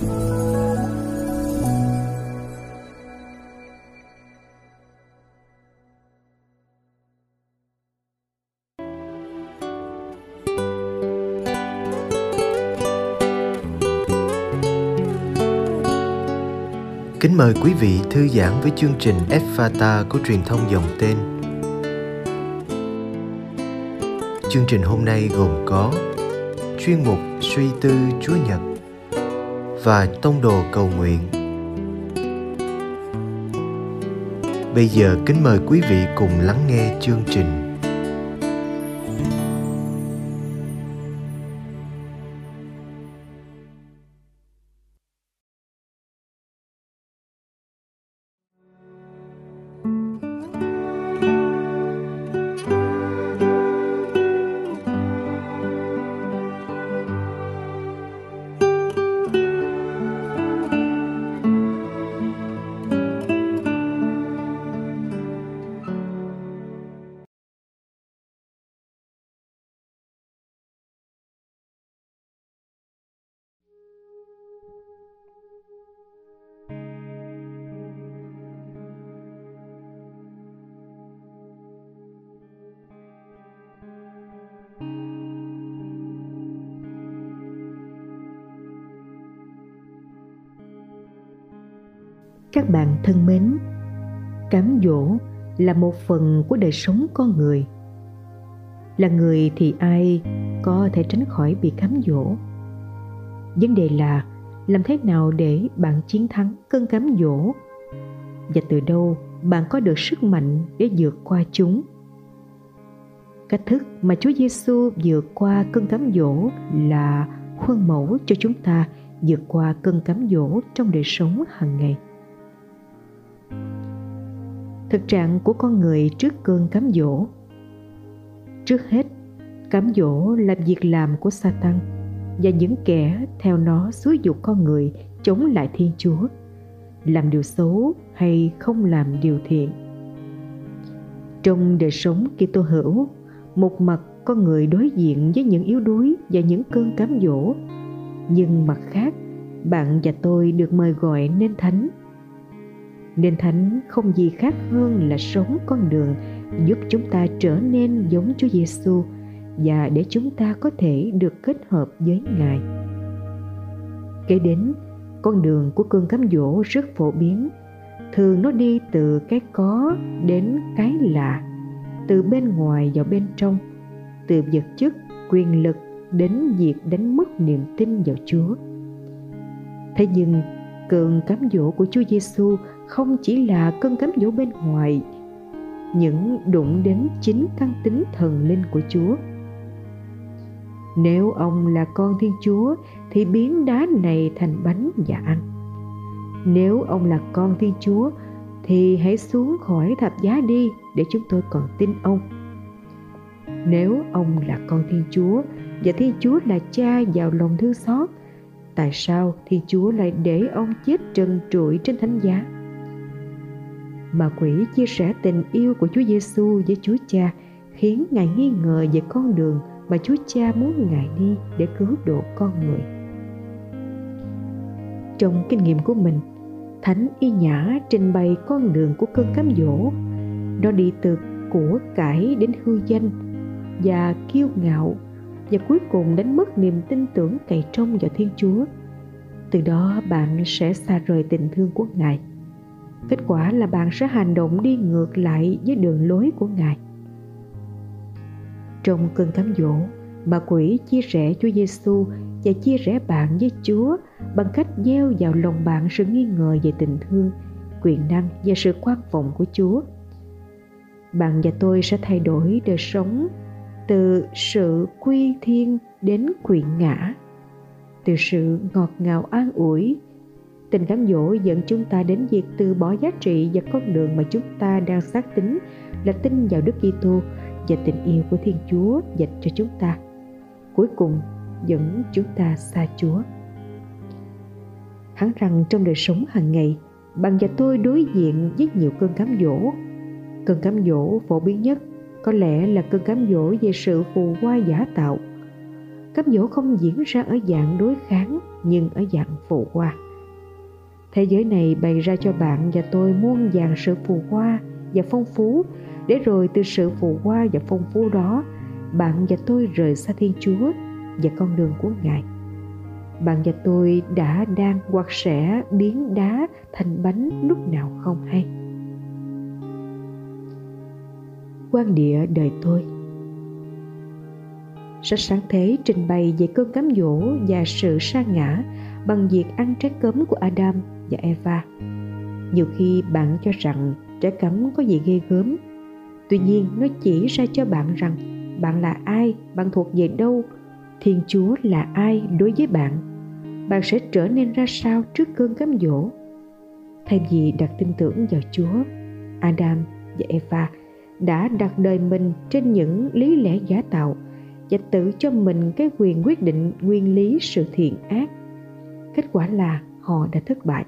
Kính mời quý vị thư giãn với chương trình Fata của truyền thông dòng tên. Chương trình hôm nay gồm có chuyên mục suy tư Chúa Nhật và tông đồ cầu nguyện. Bây giờ kính mời quý vị cùng lắng nghe chương trình. Các bạn thân mến. Cám dỗ là một phần của đời sống con người. Là người thì ai có thể tránh khỏi bị cám dỗ? Vấn đề là làm thế nào để bạn chiến thắng cơn cám dỗ? Và từ đâu bạn có được sức mạnh để vượt qua chúng? Cách thức mà Chúa Giêsu vượt qua cơn cám dỗ là khuôn mẫu cho chúng ta vượt qua cơn cám dỗ trong đời sống hàng ngày thực trạng của con người trước cơn cám dỗ trước hết cám dỗ là việc làm của Satan và những kẻ theo nó xúi dục con người chống lại Thiên Chúa, làm điều xấu hay không làm điều thiện. Trong đời sống Kitô hữu, một mặt con người đối diện với những yếu đuối và những cơn cám dỗ, nhưng mặt khác, bạn và tôi được mời gọi nên thánh nên thánh không gì khác hơn là sống con đường giúp chúng ta trở nên giống Chúa Giêsu và để chúng ta có thể được kết hợp với Ngài. Kế đến, con đường của cơn cám dỗ rất phổ biến. Thường nó đi từ cái có đến cái lạ, từ bên ngoài vào bên trong, từ vật chất, quyền lực đến việc đánh mất niềm tin vào Chúa. Thế nhưng, cơn cám dỗ của Chúa Giêsu không chỉ là cơn cám dỗ bên ngoài những đụng đến chính căn tính thần linh của Chúa. Nếu ông là con Thiên Chúa thì biến đá này thành bánh và ăn. Nếu ông là con Thiên Chúa thì hãy xuống khỏi thập giá đi để chúng tôi còn tin ông. Nếu ông là con Thiên Chúa và Thiên Chúa là cha giàu lòng thương xót, tại sao Thiên Chúa lại để ông chết trần trụi trên thánh giá? Mà quỷ chia sẻ tình yêu của Chúa Giêsu với Chúa Cha khiến Ngài nghi ngờ về con đường mà Chúa Cha muốn Ngài đi để cứu độ con người. Trong kinh nghiệm của mình, Thánh Y Nhã trình bày con đường của cơn cám dỗ. Nó đi từ của cải đến hư danh và kiêu ngạo và cuối cùng đánh mất niềm tin tưởng cậy trông vào Thiên Chúa. Từ đó bạn sẽ xa rời tình thương của Ngài – kết quả là bạn sẽ hành động đi ngược lại với đường lối của ngài trong cơn cám dỗ bà quỷ chia rẽ Chúa Giêsu và chia rẽ bạn với Chúa bằng cách gieo vào lòng bạn sự nghi ngờ về tình thương, quyền năng và sự quan vọng của Chúa. Bạn và tôi sẽ thay đổi đời sống từ sự quy thiên đến quyền ngã, từ sự ngọt ngào an ủi Tình cám dỗ dẫn chúng ta đến việc từ bỏ giá trị và con đường mà chúng ta đang xác tính là tin vào Đức Kitô và tình yêu của Thiên Chúa dành cho chúng ta. Cuối cùng dẫn chúng ta xa Chúa. Hắn rằng trong đời sống hàng ngày, bạn và tôi đối diện với nhiều cơn cám dỗ. Cơn cám dỗ phổ biến nhất có lẽ là cơn cám dỗ về sự phù hoa giả tạo. cám dỗ không diễn ra ở dạng đối kháng nhưng ở dạng phù hoa thế giới này bày ra cho bạn và tôi muôn vàng sự phù hoa và phong phú. Để rồi từ sự phù hoa và phong phú đó, bạn và tôi rời xa thiên chúa và con đường của ngài. Bạn và tôi đã đang hoặc sẽ biến đá thành bánh lúc nào không hay. Quan địa đời tôi sách sáng thế trình bày về cơn cám dỗ và sự sa ngã bằng việc ăn trái cấm của Adam và Eva. Nhiều khi bạn cho rằng trái cấm có gì ghê gớm, tuy nhiên nó chỉ ra cho bạn rằng bạn là ai, bạn thuộc về đâu, Thiên Chúa là ai đối với bạn, bạn sẽ trở nên ra sao trước cơn cám dỗ. Thay vì đặt tin tưởng vào Chúa, Adam và Eva đã đặt đời mình trên những lý lẽ giả tạo và tự cho mình cái quyền quyết định nguyên lý sự thiện ác. Kết quả là họ đã thất bại.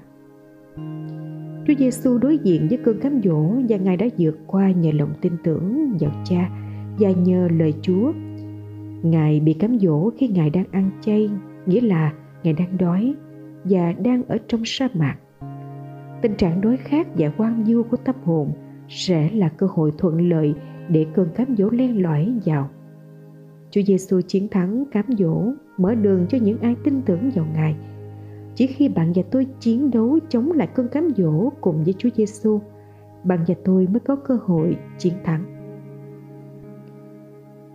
Chúa Giêsu đối diện với cơn cám dỗ và Ngài đã vượt qua nhờ lòng tin tưởng vào Cha và nhờ lời Chúa. Ngài bị cám dỗ khi Ngài đang ăn chay, nghĩa là Ngài đang đói và đang ở trong sa mạc. Tình trạng đói khát và hoang du của tâm hồn sẽ là cơ hội thuận lợi để cơn cám dỗ len lỏi vào Chúa Giêsu chiến thắng cám dỗ, mở đường cho những ai tin tưởng vào Ngài. Chỉ khi bạn và tôi chiến đấu chống lại cơn cám dỗ cùng với Chúa Giêsu, bạn và tôi mới có cơ hội chiến thắng.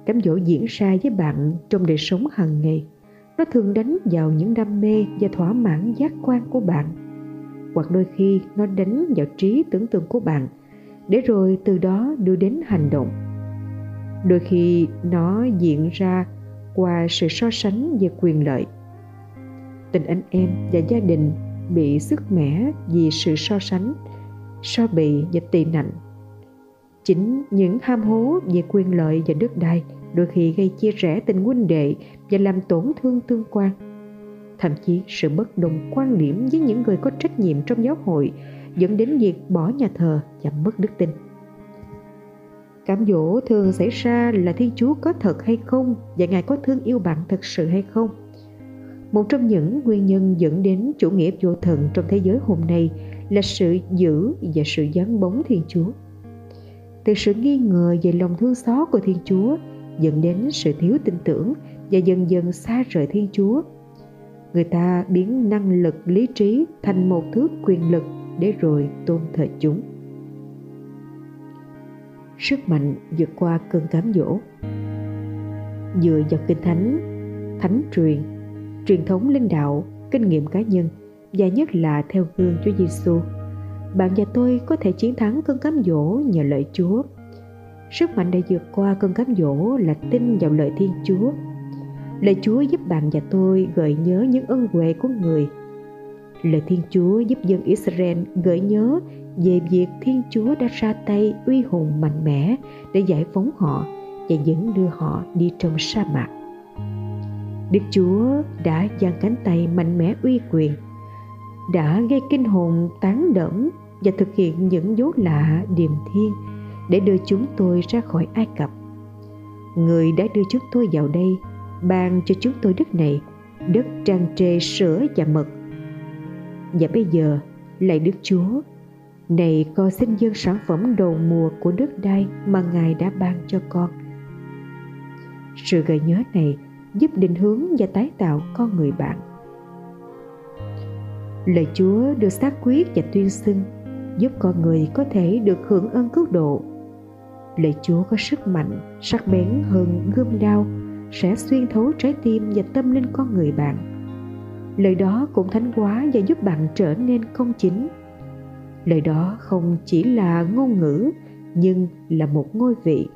Cám dỗ diễn ra với bạn trong đời sống hàng ngày. Nó thường đánh vào những đam mê và thỏa mãn giác quan của bạn. Hoặc đôi khi nó đánh vào trí tưởng tượng của bạn, để rồi từ đó đưa đến hành động đôi khi nó diễn ra qua sự so sánh về quyền lợi tình anh em và gia đình bị sức mẻ vì sự so sánh, so bì và tị nạnh chính những ham hố về quyền lợi và đất đai đôi khi gây chia rẽ tình huynh đệ và làm tổn thương tương quan. Thậm chí sự bất đồng quan điểm với những người có trách nhiệm trong giáo hội dẫn đến việc bỏ nhà thờ và mất đức tin. Cám dỗ thường xảy ra là Thiên Chúa có thật hay không và Ngài có thương yêu bạn thật sự hay không. Một trong những nguyên nhân dẫn đến chủ nghĩa vô thần trong thế giới hôm nay là sự giữ và sự gián bóng Thiên Chúa. Từ sự nghi ngờ về lòng thương xót của Thiên Chúa dẫn đến sự thiếu tin tưởng và dần dần xa rời Thiên Chúa. Người ta biến năng lực lý trí thành một thứ quyền lực để rồi tôn thờ chúng sức mạnh vượt qua cơn cám dỗ dựa vào kinh thánh thánh truyền truyền thống linh đạo, kinh nghiệm cá nhân, và nhất là theo gương Chúa Giêsu bạn và tôi có thể chiến thắng cơn cám dỗ nhờ lợi Chúa. Sức mạnh để vượt qua cơn cám dỗ là tin vào lời Thiên Chúa. Lời Chúa giúp bạn và tôi gợi nhớ những ân huệ của người. Lời Thiên Chúa giúp dân Israel gợi nhớ về việc Thiên Chúa đã ra tay uy hùng mạnh mẽ để giải phóng họ và dẫn đưa họ đi trong sa mạc. Đức Chúa đã giang cánh tay mạnh mẽ uy quyền, đã gây kinh hồn tán đẫm và thực hiện những dấu lạ điềm thiên để đưa chúng tôi ra khỏi Ai Cập. Người đã đưa chúng tôi vào đây, ban cho chúng tôi đất này, đất tràn trề sữa và mật. Và bây giờ, lạy Đức Chúa, này con xin dâng sản phẩm đầu mùa của đất đai mà Ngài đã ban cho con. Sự gợi nhớ này giúp định hướng và tái tạo con người bạn. Lời Chúa được xác quyết và tuyên xưng giúp con người có thể được hưởng ơn cứu độ. Lời Chúa có sức mạnh, sắc bén hơn gươm đao, sẽ xuyên thấu trái tim và tâm linh con người bạn. Lời đó cũng thánh hóa và giúp bạn trở nên công chính lời đó không chỉ là ngôn ngữ nhưng là một ngôi vị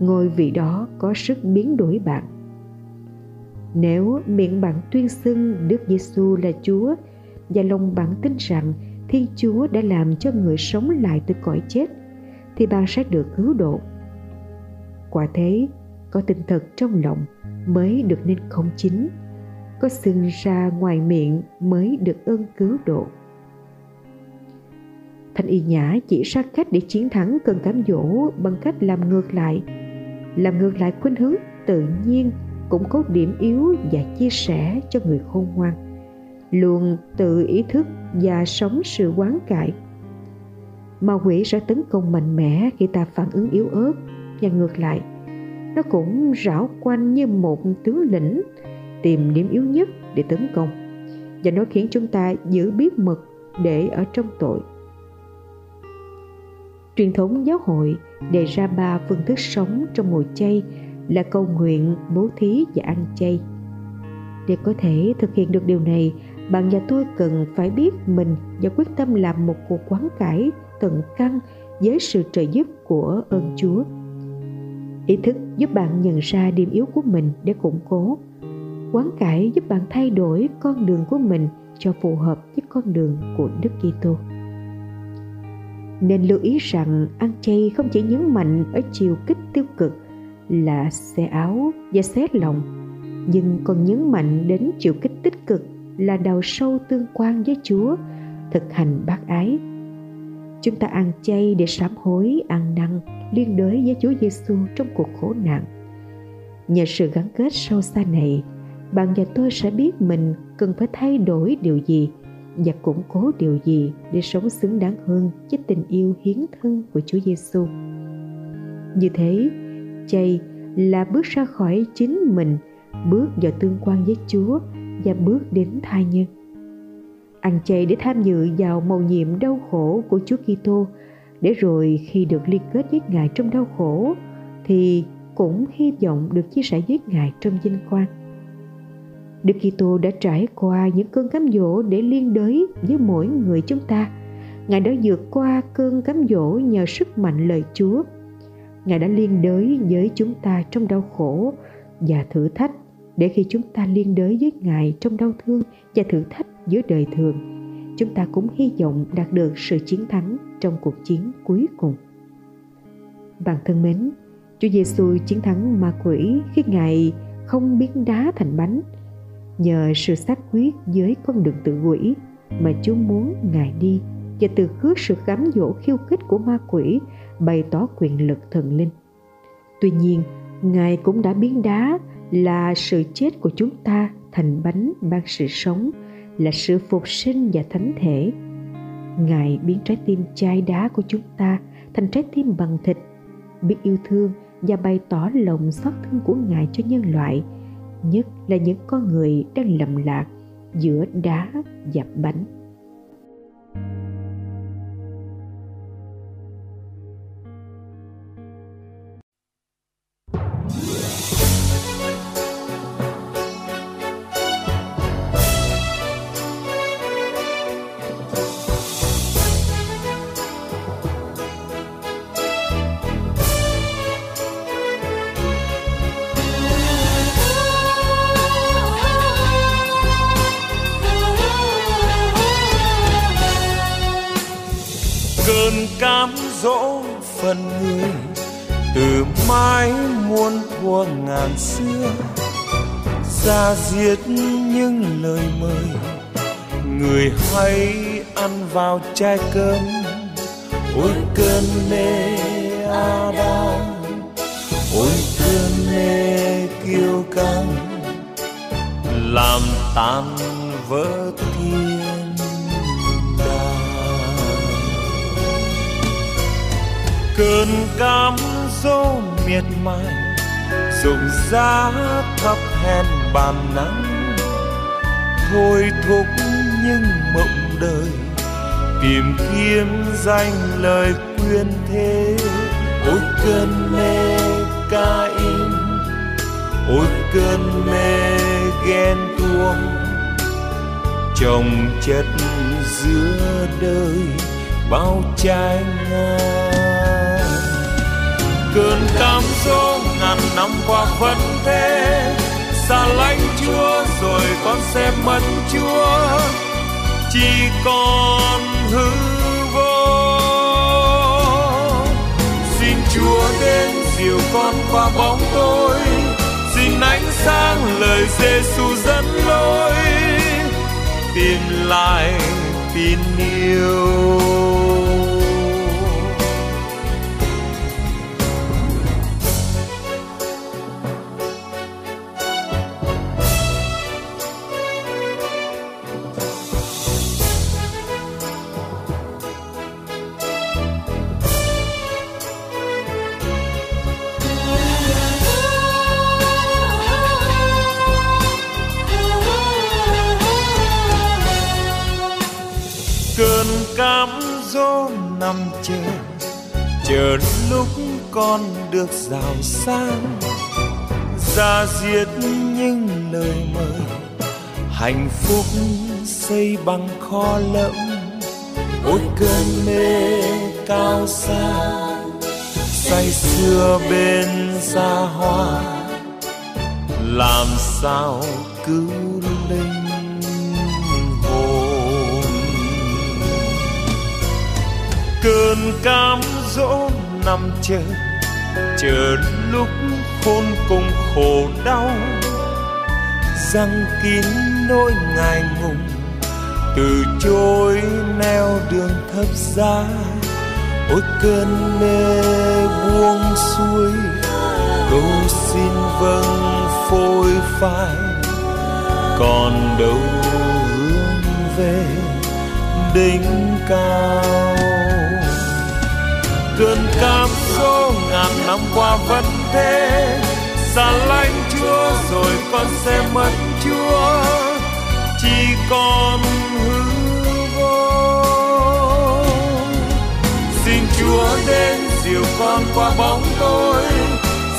ngôi vị đó có sức biến đổi bạn nếu miệng bạn tuyên xưng Đức Giêsu là Chúa và lòng bạn tin rằng Thiên Chúa đã làm cho người sống lại từ cõi chết thì bạn sẽ được cứu độ. Quả thế, có tinh thật trong lòng mới được nên không chính, có xưng ra ngoài miệng mới được ơn cứu độ. Thanh y nhã chỉ ra cách để chiến thắng cơn cám dỗ bằng cách làm ngược lại. Làm ngược lại khuynh hướng tự nhiên cũng có điểm yếu và chia sẻ cho người khôn ngoan. Luôn tự ý thức và sống sự quán cải ma quỷ sẽ tấn công mạnh mẽ khi ta phản ứng yếu ớt. Và ngược lại, nó cũng rảo quanh như một tướng lĩnh, tìm điểm yếu nhất để tấn công. Và nó khiến chúng ta giữ bí mật để ở trong tội. Truyền thống giáo hội đề ra ba phương thức sống trong mùa chay là cầu nguyện, bố thí và ăn chay. Để có thể thực hiện được điều này, bạn và tôi cần phải biết mình và quyết tâm làm một cuộc quán cải tận căn với sự trợ giúp của ơn chúa. Ý thức giúp bạn nhận ra điểm yếu của mình để củng cố. Quán cải giúp bạn thay đổi con đường của mình cho phù hợp với con đường của Đức Kitô. Nên lưu ý rằng ăn chay không chỉ nhấn mạnh ở chiều kích tiêu cực là xe áo và xé lòng, nhưng còn nhấn mạnh đến chiều kích tích cực là đào sâu tương quan với Chúa, thực hành bác ái. Chúng ta ăn chay để sám hối, ăn năn, liên đới với Chúa Giêsu trong cuộc khổ nạn. Nhờ sự gắn kết sâu xa này, bạn và tôi sẽ biết mình cần phải thay đổi điều gì và củng cố điều gì để sống xứng đáng hơn với tình yêu hiến thân của Chúa Giêsu. Như thế, chay là bước ra khỏi chính mình, bước vào tương quan với Chúa và bước đến thai nhân. Ăn chay để tham dự vào mầu nhiệm đau khổ của Chúa Kitô, để rồi khi được liên kết với Ngài trong đau khổ thì cũng hy vọng được chia sẻ với Ngài trong vinh quang Đức Kitô đã trải qua những cơn cám dỗ để liên đới với mỗi người chúng ta. Ngài đã vượt qua cơn cám dỗ nhờ sức mạnh lời Chúa. Ngài đã liên đới với chúng ta trong đau khổ và thử thách để khi chúng ta liên đới với Ngài trong đau thương và thử thách giữa đời thường, chúng ta cũng hy vọng đạt được sự chiến thắng trong cuộc chiến cuối cùng. Bạn thân mến, Chúa Giêsu chiến thắng ma quỷ khi Ngài không biến đá thành bánh nhờ sự xác quyết với con đường tự quỷ mà Chúa muốn Ngài đi và từ khước sự cám dỗ khiêu khích của ma quỷ bày tỏ quyền lực thần linh. Tuy nhiên, Ngài cũng đã biến đá là sự chết của chúng ta thành bánh ban sự sống, là sự phục sinh và thánh thể. Ngài biến trái tim chai đá của chúng ta thành trái tim bằng thịt, biết yêu thương và bày tỏ lòng xót thương của Ngài cho nhân loại – nhất là những con người đang lầm lạc giữa đá và bánh diết những lời mời. Người hãy ăn vào chai cơm, ôi cơn mê Adam ôi cơn mê kiêu căng, làm tan vỡ thiên đàng. Cơn cám dỗ miệt mài, dùng giá thấp hèn bàn nắng. Thôi thúc những mộng đời, tìm kiếm danh lời quyên thế. Ôi cơn mê ca in, ôi cơn mê ghen tuông. Chồng chất giữa đời, bao trái ngang cơn cám dỗ ngàn năm qua vẫn thế xa lánh chúa, rồi con sẽ mất chúa. Chỉ còn hư vô. Xin chúa đến dìu con qua bóng tối. Xin ánh sáng lời giêsu dẫn lối. Tìm lại tin yêu. Con được giàu sang, ra diết những lời mời. Hạnh phúc xây bằng kho lẫm ôi cơn mê cao xa say xưa bên xa hoa, làm sao cứu linh hồn? Cơn cám dỗ nằm chờ chờ lúc khôn cùng khổ đau. Răng kín nỗi ngài ngùng, từ chối neo đường thấp giá. Ôi cơn mê buông xuôi, cầu xin vâng phôi phai. Còn đâu hướng về đỉnh cao cơn cam số ngàn năm qua vẫn thế. Xa lánh chúa rồi con sẽ mất chúa. Chỉ còn hư vô. Xin chúa đến dìu con qua bóng tối.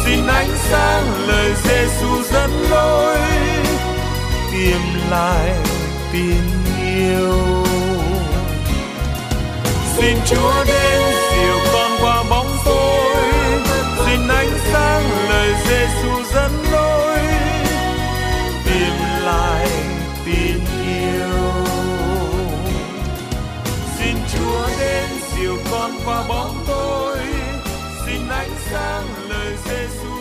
Xin ánh sáng lời Giêsu dẫn lối. Tìm lại tình yêu xin chúa đến dìu con qua bóng tối. Xin ánh sáng lời Giêsu dẫn lối. Tìm lại tình yêu. Xin chúa đến dìu con qua bóng tối. Xin ánh sáng lời Giêsu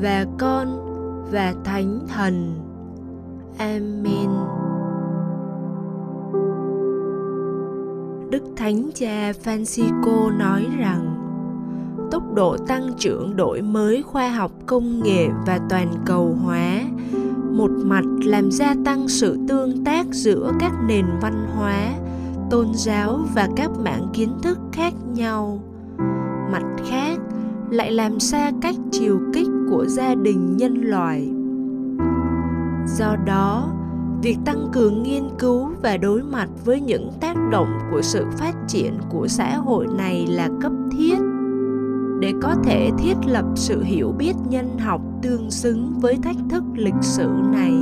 và Con và Thánh Thần. Amen. Đức Thánh Cha Francisco nói rằng, tốc độ tăng trưởng đổi mới khoa học công nghệ và toàn cầu hóa, một mặt làm gia tăng sự tương tác giữa các nền văn hóa, tôn giáo và các mảng kiến thức khác nhau mặt khác, lại làm xa cách chiều kích của gia đình nhân loại. Do đó, việc tăng cường nghiên cứu và đối mặt với những tác động của sự phát triển của xã hội này là cấp thiết để có thể thiết lập sự hiểu biết nhân học tương xứng với thách thức lịch sử này.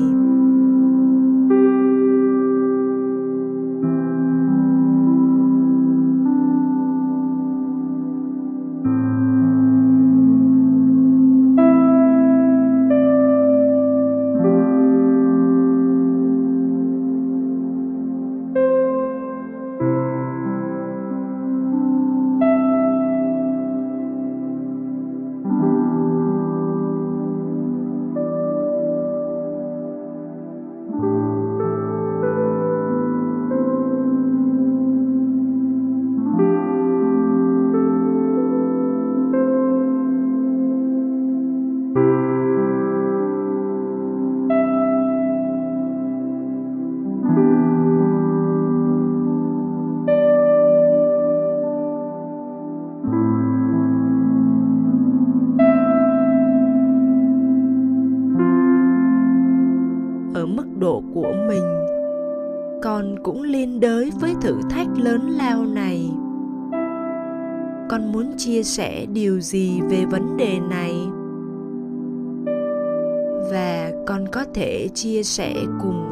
Cũng liên đới với thử thách lớn lao này. Con muốn chia sẻ điều gì về vấn đề này? Và con có thể chia sẻ cùng